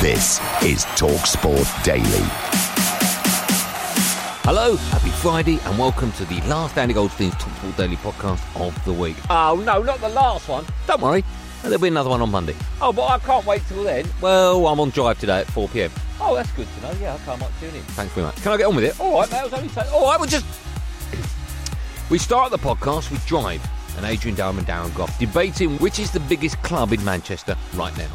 This is TalkSport Daily. Hello, happy Friday, and welcome to the last Andy Goldstein's TalkSport Daily podcast of the week. Oh no, not the last one. Don't worry, there'll be another one on Monday. Oh, but I can't wait till then. Well, I'm on drive today at 4 pm. Oh, that's good to know. Yeah, okay, I might tune in. Thanks very much. Can I get on with it? All right, mate. I was only saying. All right, we'll just. We start the podcast with Drive and Adrian Dalman Darren Gough debating which is the biggest club in Manchester right now.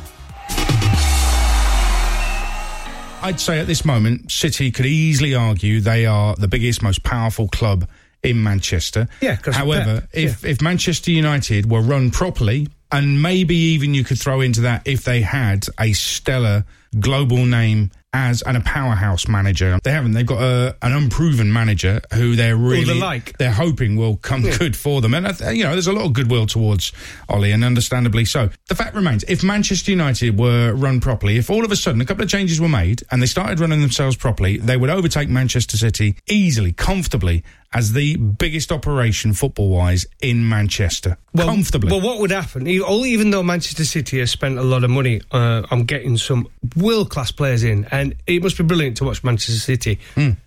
I'd say at this moment, City could easily argue they are the biggest, most powerful club in Manchester. Yeah, However, if if Manchester United were run properly, and maybe even you could throw into that if they had a stellar global name as and a powerhouse manager. They haven't. They've got a, an unproven manager who they're really like. they're hoping will come good for them. And you know, there's a lot of goodwill towards Ollie, and understandably so. The fact remains, if Manchester United were run properly, if all of a sudden a couple of changes were made and they started running themselves properly, they would overtake Manchester City easily, comfortably. As the biggest operation football wise in Manchester. Well, comfortably. Well, what would happen? Even though Manchester City has spent a lot of money uh, on getting some world class players in, and it must be brilliant to watch Manchester City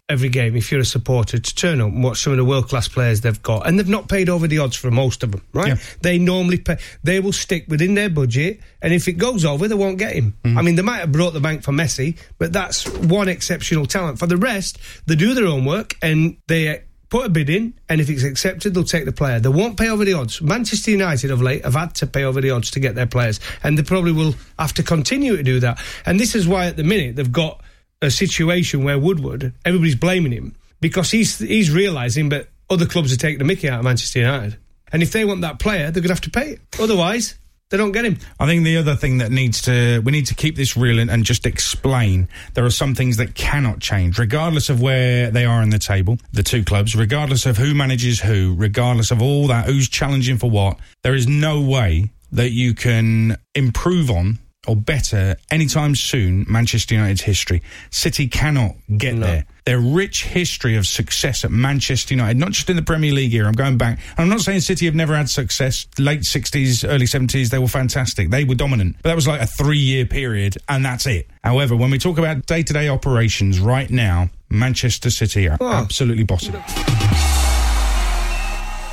every game if you're a supporter to turn up and watch some of the world class players they've got, and they've not paid over the odds for most of them, right? Yeah. They normally pay. They will stick within their budget, and if it goes over, they won't get him. I mean, they might have brought the bank for Messi, but that's one exceptional talent. For the rest, they do their own work and they. Put a bid in, and if it's accepted, they'll take the player. They won't pay over the odds. Manchester United of late have had to pay over the odds to get their players, and they probably will have to continue to do that. And this is why, at the minute, they've got a situation where Woodward, everybody's blaming him because he's he's realising that other clubs are taking the mickey out of Manchester United, and if they want that player, they're going to have to pay it. Otherwise, they don't get him. I think the other thing that needs to we need to keep this real and, and just explain there are some things that cannot change, regardless of where they are in the table, the two clubs, regardless of who manages who, regardless of all that, who's challenging for what. There is no way that you can improve on or better anytime soon Manchester United's history. City cannot get there. Their rich history of success at Manchester United, not just in the Premier League era. I'm going back. and I'm not saying City have never had success. Late 60s, early 70s, they were fantastic. They were dominant. But that was like a three year period, and that's it. However, when we talk about day to day operations right now, Manchester City are absolutely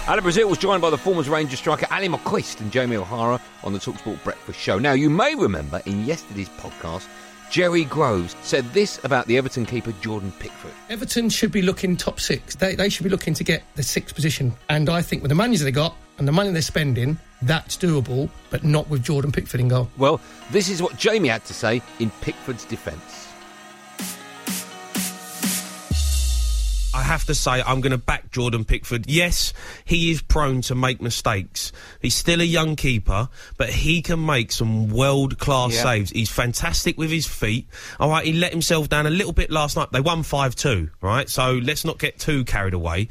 bossing. Alan Brazil was joined by the former Rangers striker Ally McCoist and Jamie O'Hara on the Talksport Breakfast Show. Now, you may remember in yesterday's podcast, Perry Groves said this about the Everton keeper Jordan Pickford. Everton should be looking top six. They, they should be looking to get the sixth position. And I think with the manager they got and the money they're spending, that's doable, but not with Jordan Pickford in goal. Well, this is what Jamie had to say in Pickford's defence. I have to say, I'm going to back Jordan Pickford. Yes, he is prone to make mistakes. He's still a young keeper, but he can make some world class Yeah. saves. He's fantastic with his feet. All right, he let himself down a little bit last night. They won 5 2, right? So let's not get too carried away.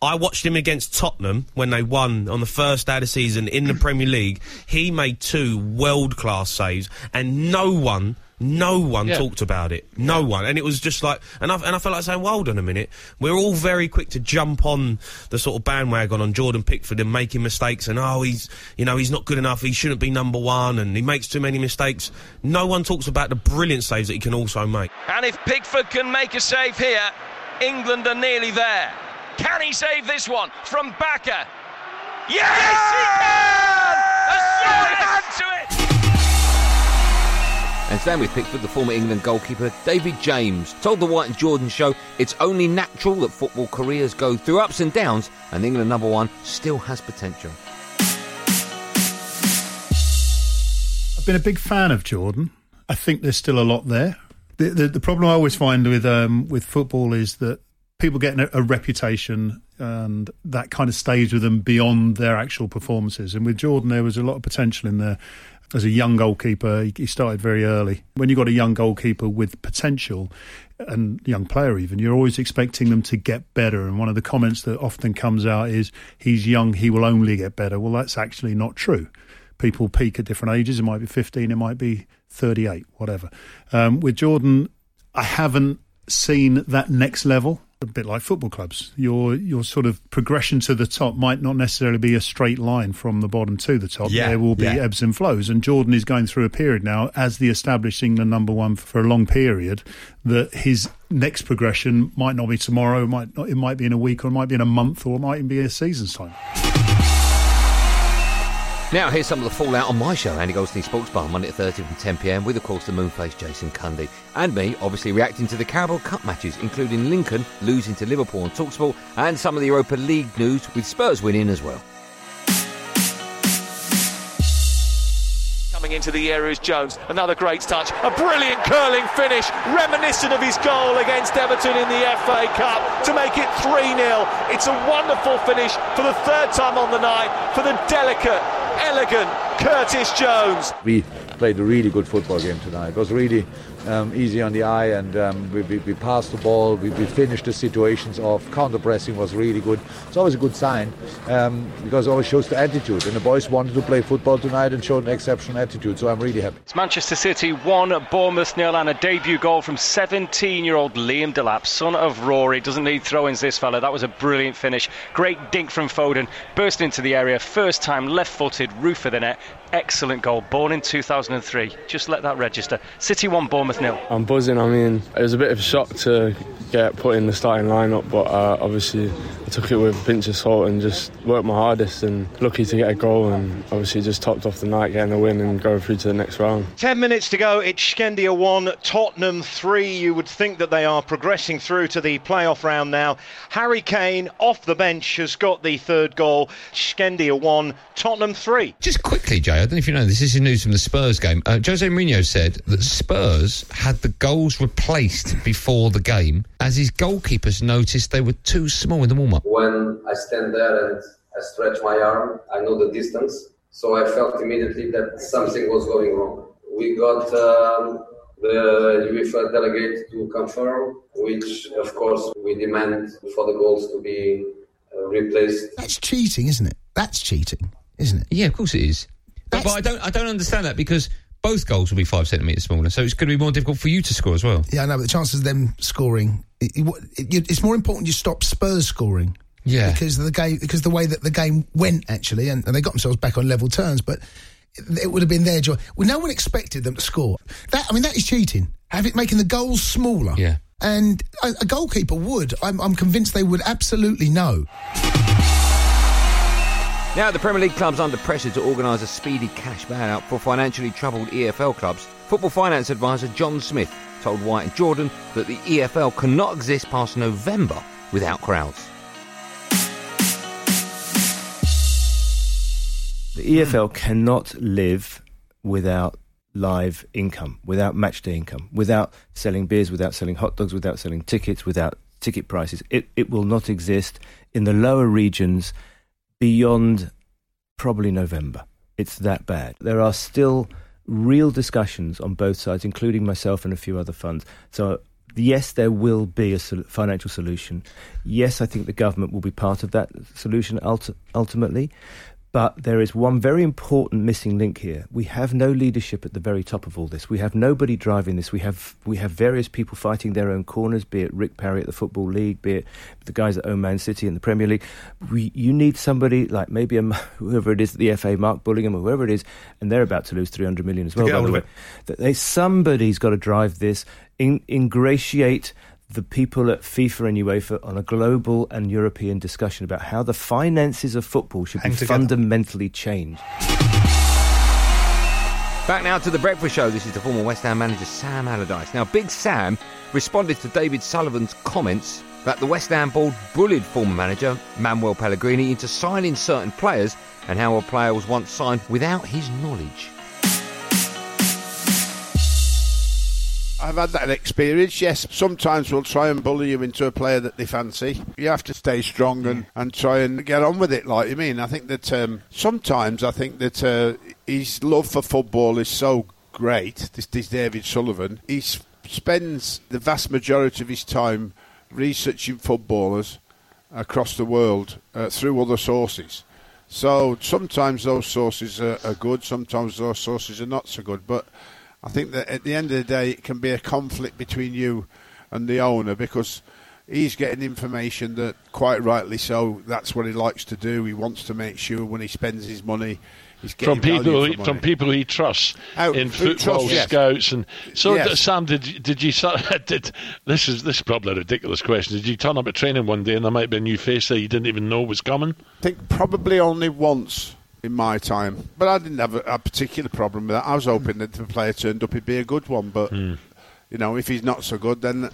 I watched him against Tottenham when they won on the first day of the season in the Premier League. He made two world class saves, and no one. No one Yeah. talked about it. No one, and it was just like, and I and I felt like saying, well, "Hold on a minute." We're all very quick to jump on the sort of bandwagon on Jordan Pickford and making mistakes, and oh, he's you know he's not good enough. He shouldn't be number one, and he makes too many mistakes. No one talks about the brilliant saves that he can also make. And if Pickford can make a save here, England are nearly there. Can he save this one from Bacca? Yes, he can! With Pickford, the former England goalkeeper David James told the White and Jordan show it's only natural that football careers go through ups and downs, and England number one still has potential. I've been a big fan of Jordan. I think there's still a lot there. The, the, the problem I always find with um, with football is that people get a, a reputation and that kind of stays with them beyond their actual performances. And with Jordan, there was a lot of potential in there. As a young goalkeeper, he, started very early. When you've got a young goalkeeper with potential, and young player even, you're always expecting them to get better. And one of the comments that often comes out is, he's young, he will only get better. Well, that's actually not true. People peak at different ages. It might be 15, it might be 38, whatever. Um, with Jordan, I haven't seen that next level. A bit like football clubs, your your sort of progression to the top might not necessarily be a straight line from the bottom to the top. Yeah, there will be yeah. ebbs and flows, and Jordan is going through a period now as the established England number one for a long period. That his next progression might not be tomorrow, might not, it might be in a week, or it might be in a month, or it might even be a season's time. Now, here's some of the fallout on my show, Andy Goldstein Sports Bar, Monday at 30 from 10pm, with, of course, the moon-faced Jason Cundy. And me, obviously, reacting to the Carabao Cup matches, including Lincoln losing to Liverpool on TalkSport, and some of the Europa League news, with Spurs winning as well. Coming into the area is Jones. Another great touch. A brilliant curling finish, reminiscent of his goal against Everton in the FA Cup to make it 3 0. It's a wonderful finish for the third time on the night for the delicate, elegant Curtis Jones. We played a really good football game tonight. It was really um, easy on the eye, and um, we, we, we passed the ball. We, we finished the situations off. Counter pressing was really good. It's always a good sign um, because it always shows the attitude. And the boys wanted to play football tonight and showed an exceptional attitude. So I'm really happy. It's Manchester City 1, Bournemouth nil, and a debut goal from 17 year old Liam Delap, son of Rory. Doesn't need throw ins, this fella. That was a brilliant finish. Great dink from Foden. Burst into the area. First time left footed, roof of the net. Excellent goal. Born in 2003. Just let that register. City 1, Bournemouth nil. I'm buzzing. I mean, it was a bit of a shock to get put in the starting lineup, but uh, obviously I took it with a pinch of salt and just worked my hardest. And lucky to get a goal, and obviously just topped off the night, getting the win and going through to the next round. Ten minutes to go. It's Shkendija 1, Tottenham 3. You would think that they are progressing through to the playoff round now. Harry Kane off the bench has got the third goal. Shkendija 1, Tottenham 3. Just quickly, Jay, I don't know if you know this. This is news from the Spurs game. Uh, Jose Mourinho said that Spurs had the goals replaced before the game as his goalkeepers noticed they were too small in the warm up. When I stand there and I stretch my arm, I know the distance. So I felt immediately that something was going wrong. We got um, the UEFA delegate to confirm, which of course we demand for the goals to be uh, replaced. That's cheating, isn't it? That's cheating, isn't it? Yeah, of course it is. But, but I don't, I don't understand that because both goals will be five centimetres smaller, so it's going to be more difficult for you to score as well. Yeah, I know, but the chances of them scoring, it, it, it, it's more important you stop Spurs scoring. Yeah. Because of the game, because the way that the game went actually, and, and they got themselves back on level terms, but it, it would have been their joy. Well, no one expected them to score. That I mean, that is cheating. Have it making the goals smaller. Yeah. And a, a goalkeeper would. I'm, I'm convinced they would absolutely know. Now, the Premier League clubs under pressure to organise a speedy cash bailout for financially troubled EFL clubs. Football finance advisor Jon Smith told White and Jordan that the EFL cannot exist past November without crowds. The EFL cannot live without live income, without match day income, without selling beers, without selling hot dogs, without selling tickets, without ticket prices. It, it will not exist in the lower regions beyond probably November. It's that bad. There are still real discussions on both sides, including myself and a few other funds. So, yes, there will be a financial solution. Yes, I think the government will be part of that solution ulti- ultimately. But there is one very important missing link here. We have no leadership at the very top of all this. We have nobody driving this. We have we have various people fighting their own corners, be it Rick Parry at the Football League, be it the guys at Oman City in the Premier League. We, you need somebody like maybe a, whoever it is at the FA, Mark Bullingham or whoever it is, and they're about to lose 300 million as well, by the way. That they, somebody's got to drive this, in, ingratiate the people at FIFA and UEFA on a global and European discussion about how the finances of football should Hang be together. fundamentally changed. Back now to the breakfast show. This is the former West Ham manager Sam Allardyce. Now, Big Sam responded to David Sullivan's comments that the West Ham board bullied former manager Manuel Pellegrini into signing certain players and how a player was once signed without his knowledge. I've had that experience, yes. Sometimes we'll try and bully you into a player that they fancy. You have to stay strong and, and try and get on with it, like you mean. I think that um, sometimes I think that uh, his love for football is so great. This, this David Sullivan. He s- spends the vast majority of his time researching footballers across the world uh, through other sources. So sometimes those sources are, are good, sometimes those sources are not so good. But I think that at the end of the day, it can be a conflict between you and the owner because he's getting information that, quite rightly so, that's what he likes to do. He wants to make sure when he spends his money, he's getting from people value who, for from people he trusts Oh, in football trusts, yes. scouts and so Yes. Sam did you- did you did this is this is probably a ridiculous question did you turn up at training one day and there might be a new face there you didn't even know was coming I think probably only once in my time, but I didn't have a, a particular problem with that. I was hoping that if a player turned up, he'd be a good one, but you know, if he's not so good, then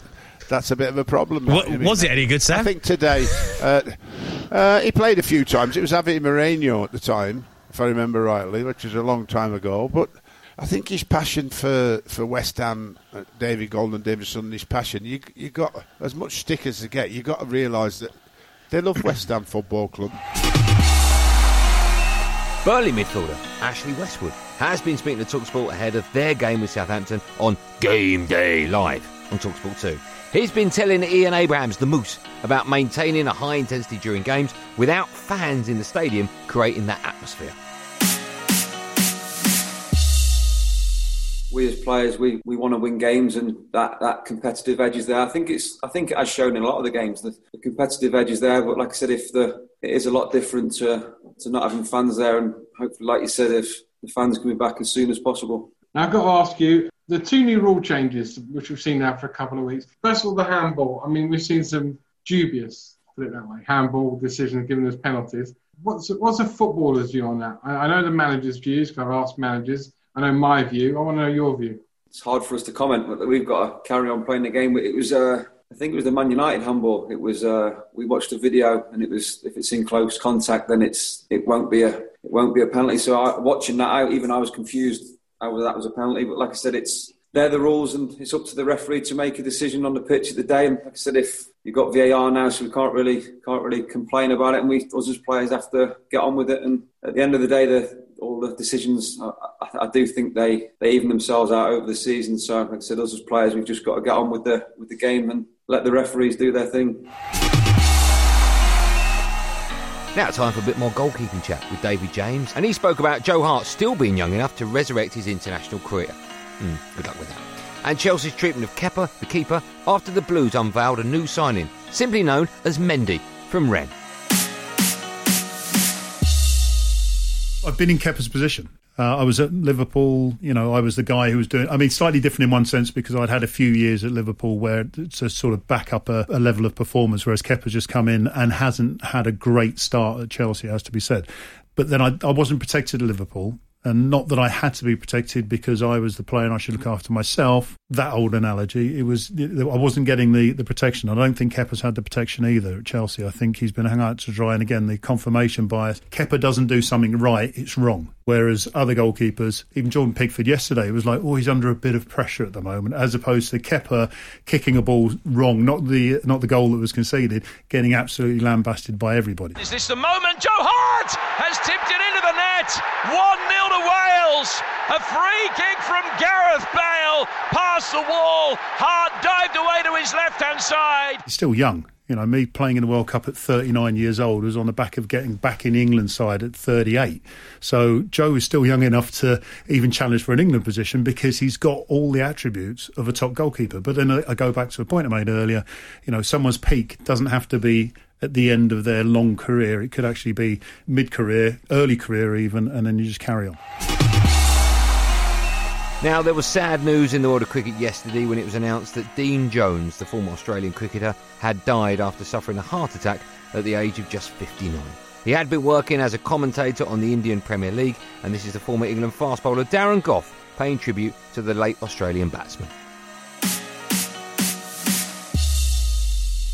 that's a bit of a problem. Wa- I mean, was it any good, Sam? I think today uh, uh, he played a few times. It was Javi Moreno at the time, if I remember rightly, which was a long time ago, but. I think his passion for, for West Ham, uh, David Golden, Davidson, his passion, you you got as much stick as they get. You got to realise that they love West Ham Football Club. Burnley midfielder Ashley Westwood has been speaking to Talksport ahead of their game with Southampton on Game Day Live on Talksport 2. He's been telling Ian Abrahams, the Moose, about maintaining a high intensity during games without fans in the stadium creating that atmosphere. We as players we, we want to win games and that, that competitive edge is there. I think it's I think it has shown in a lot of the games the, the competitive edge is there. But like I said, if the it is a lot different to to not having fans there, and hopefully, like you said, if the fans can be back as soon as possible. Now, I've got to ask you the two new rule changes, which we've seen now for a couple of weeks. First of all, the handball. I mean, we've seen some dubious, put it that way, handball decisions given us penalties. What's what's a footballer's view on that? I, I know the manager's views. I've asked managers. I know my view. I want to know your view. It's hard for us to comment, but we've got to carry on playing the game. It was uh, I think it was the Man United handball. It was uh, we watched the video and it was if it's in close contact, then it's it won't be a it won't be a penalty. So I, watching that, I, even I was confused whether that was a penalty. But like I said, it's they're the rules, and it's up to the referee to make a decision on the pitch of the day. And like I said, if you've got VAR now, so we can't really can't really complain about it, and we us as players have to get on with it. And at the end of the day, the all the decisions, I, I, I do think they, they even themselves out over the season. So, like I said, us as players, we've just got to get on with the with the game and let the referees do their thing. Now time for a bit more goalkeeping chat with David James, and he spoke about Joe Hart still being young enough to resurrect his international career. Hmm, good luck with that. And Chelsea's treatment of Kepa, the keeper, after the Blues unveiled a new signing, simply known as Mendy from Rennes. I've been in Kepa's position. Uh, I was at Liverpool. You know, I was the guy who was doing. I mean, slightly different in one sense because I'd had a few years at Liverpool where to sort of back up a, a level of performance, whereas Kepa's just come in and hasn't had a great start at Chelsea, has to be said. But then I, I wasn't protected at Liverpool. And not that I had to be protected because I was the player and I should look after myself. That old analogy. It was I wasn't getting the, the protection. I don't think Kepa's had the protection either at Chelsea. I think he's been hung out to dry. And again, the confirmation bias. Kepa doesn't do something right, it's wrong. Whereas other goalkeepers, even Jordan Pickford yesterday, was like, oh, he's under a bit of pressure at the moment, as opposed to Kepa kicking a ball wrong, not the not the goal that was conceded, getting absolutely lambasted by everybody. Is this the moment? Joe Hart has tipped it into the net. 1 0 to Wales. A free kick from Gareth Bale past the wall. Hart dived away to his left hand side. He's still young. You know, me playing in the World Cup at 39 years old was on the back of getting back in England side at 38. So Joe is still young enough to even challenge for an England position because he's got all the attributes of a top goalkeeper. But then I I go back to a point I made earlier. You know, someone's peak doesn't have to be at the end of their long career. It could actually be mid-career, early career even, and then you just carry on. Now, there was sad news in the world of cricket yesterday when it was announced that Dean Jones, the former Australian cricketer, had died after suffering a heart attack at the age of just 59. He had been working as a commentator on the Indian Premier League, and this is the former England fast bowler Darren Gough paying tribute to the late Australian batsman.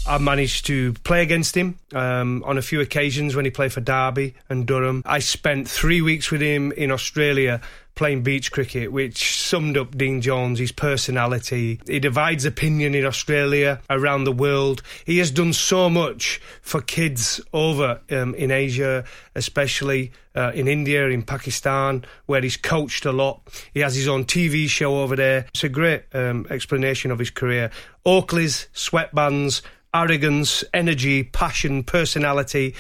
I managed to play against him um, on a few occasions when he played for Derby and Durham. I spent three weeks with him in Australia playing beach cricket, which summed up Dean Jones, his personality. He divides opinion in Australia, around the world. He has done so much for kids over um, in Asia, especially uh, in India, in Pakistan, where he's coached a lot. He has his own TV show over there. It's a great um, explanation of his career. Oakley's, sweatbands, arrogance, energy, passion, personality,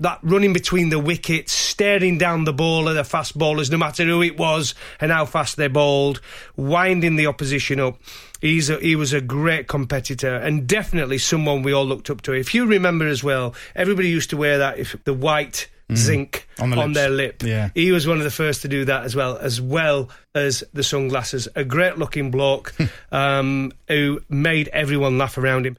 that running between the wickets, staring down the ball at the fast bowlers, no matter who it was and how fast they bowled, winding the opposition up. He's a, he was a great competitor and definitely someone we all looked up to. If you remember as well, everybody used to wear that if the white zinc On the lips. their lip. Yeah. He was one of the first to do that as well, as well as the sunglasses. A great looking bloke um, who made everyone laugh around him.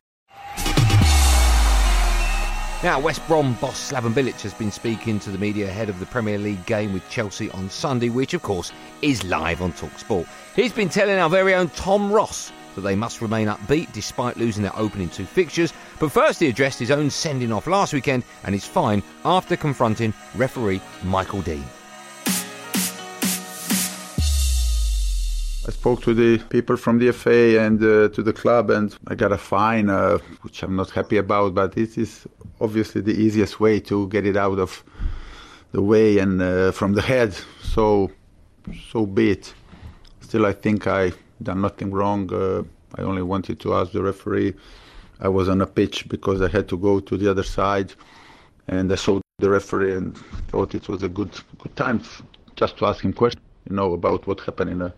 Now, West Brom boss Slaven Bilic has been speaking to the media ahead of the Premier League game with Chelsea on Sunday, which, of course, is live on TalkSport. He's been telling our very own Tom Ross that they must remain upbeat despite losing their opening two fixtures. But first, he addressed his own sending off last weekend and his fine after confronting referee Michael Dean. I spoke to the people from the FA and uh, to the club, and I got a fine, uh, which I'm not happy about. But this is obviously the easiest way to get it out of the way and uh, from the head. So, so be it. Still, I think I done nothing wrong. Uh, I only wanted to ask the referee. I was on a pitch because I had to go to the other side, and I saw the referee and thought it was a good good time just to ask him questions, you know, about what happened in the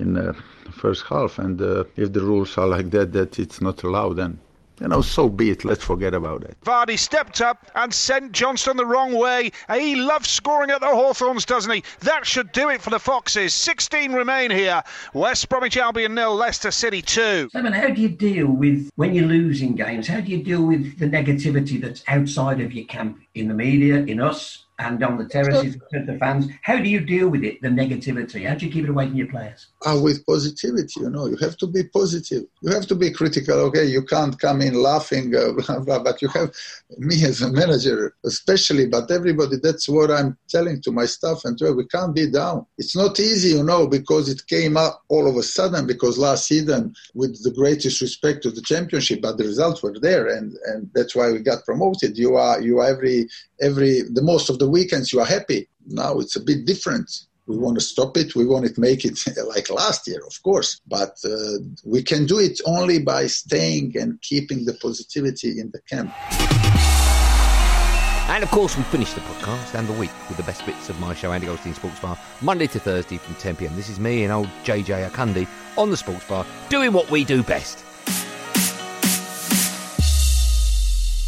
in the first half. And uh, if the rules are like that, that it's not allowed, then you know, so be it. Let's forget about it. Vardy stepped up and sent Johnstone the wrong way. He loves scoring at the Hawthorns, doesn't he? That should do it for the Foxes. 16 remain here. West Bromwich Albion nil, Leicester City 2. Simon, how do you deal with when you're losing games? How do you deal with the negativity that's outside of your camp in the media, in us, and on the terraces with the fans? How do you deal with it, the negativity? How do you keep it away from your players? Ah, with positivity, you know, you have to be positive. You have to be critical. Okay, you can't come in laughing, uh, blah, blah, but you have me as a manager, especially, but everybody. That's what I'm telling to my staff and to we can't be down. It's not easy, you know, because it came up all of a sudden. Because last season, with the greatest respect to the championship, but the results were there, and and that's why we got promoted. You are you are every every the most of the weekends you are happy. Now it's a bit different. We want to stop it. We want to make it like last year, of course. But uh, we can do it only by staying and keeping the positivity in the camp. And of course, we finish the podcast and the week with the best bits of my show, Andy Goldstein Sports Bar, Monday to Thursday from 10 pm. This is me and old JJ Akundi on the Sports Bar, doing what we do best.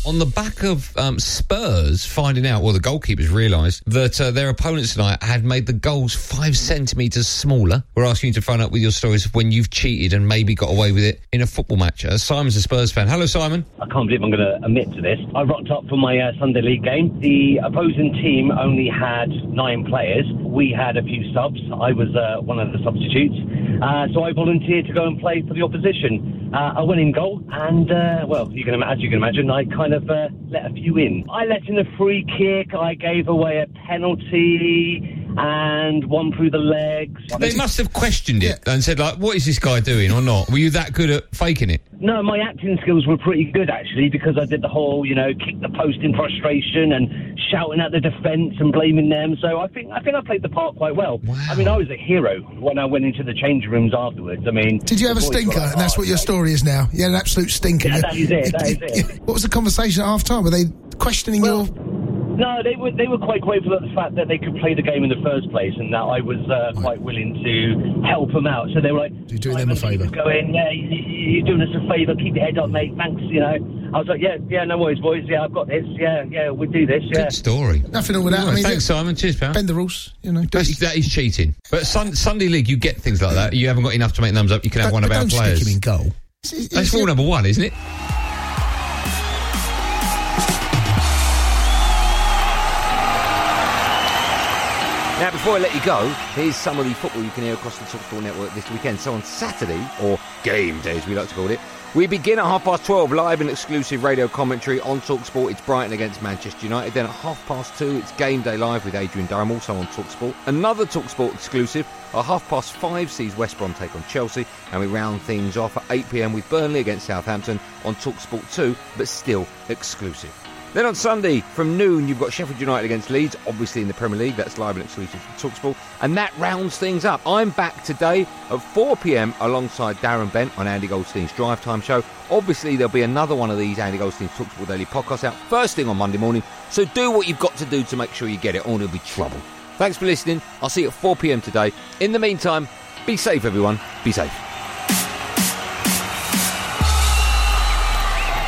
On the back of um, Spurs finding out, well, the goalkeepers realised that uh, their opponents tonight had made the goals five centimetres smaller. We're asking you to phone up with your stories of when you've cheated and maybe got away with it in a football match. Uh, Simon's a Spurs fan. Hello, Simon. I can't believe I'm going to admit to this. I rocked up for my uh, Sunday league game. The opposing team only had nine players. We had a few subs. I was uh, one of the substitutes. Uh, so I volunteered to go and play for the opposition. Uh, in goal, and uh, well, you can, as you can imagine, I kind of uh, let a few in. I let in a free kick. I gave away a penalty and one through the legs. They must have questioned it and said, like, what is this guy doing or not? Were you that good at faking it? No, my acting skills were pretty good actually because I did the whole, you know, kick the post in frustration and shouting at the defence and blaming them. So I think I think I played the part quite well. I mean, I was a hero when I went into the change rooms afterwards. I mean, Did you have a stinker? And that's oh, what your story is now. You had an absolute stinker. Yeah, that is it, that is it. What was the conversation at half time? Were they questioning your. No, they were they were quite grateful at the fact that they could play the game in the first place, and that I was uh, quite willing to help them out. So they were like, You're doing them a favour. "Go in, yeah, you- you- you're doing us a favour. Keep your head up, mate. Thanks, you know." I was like, "Yeah, yeah, no worries, boys. Yeah, I've got this. Yeah, yeah, we do this. Yeah." Good story. Nothing wrong with that. I Right, mean, thanks, Simon. Cheers, pal. Bend the rules, you know. That's, that is cheating. But sun, Sunday League, you get things like that. You haven't got enough to make thumbs up. You can have one of but our don't stick players. him in goal. That's rule number one, isn't it? Before I let you go, here's some of the football you can hear across the Talksport network this weekend. So on Saturday, or game day as we like to call it, we begin at half past 12 live and exclusive radio commentary on Talksport. It's Brighton against Manchester United. Then at half past 2, it's game day live with Adrian Durham, also on Talksport. Another Talksport exclusive. At half past 5 sees West Brom take on Chelsea. And we round things off at 8 pm with Burnley against Southampton on Talksport 2, but still exclusive. Then on Sunday from noon, you've got Sheffield United against Leeds, obviously in the Premier League. That's live and exclusive for Talksport. And that rounds things up. I'm back today at 4 pm alongside Darren Bent on Andy Goldstein's Drive Time show. Obviously, there'll be another one of these Andy Goldstein's Talksport Daily podcasts out first thing on Monday morning. So do what you've got to do to make sure you get it, or there'll be trouble. Thanks for listening. I'll see you at 4 pm today. In the meantime, be safe, everyone. Be safe.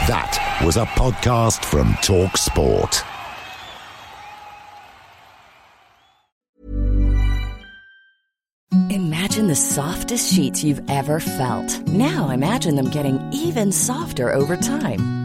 That was a podcast from Talk Sport. Imagine the softest sheets you've ever felt. Now imagine them getting even softer over time.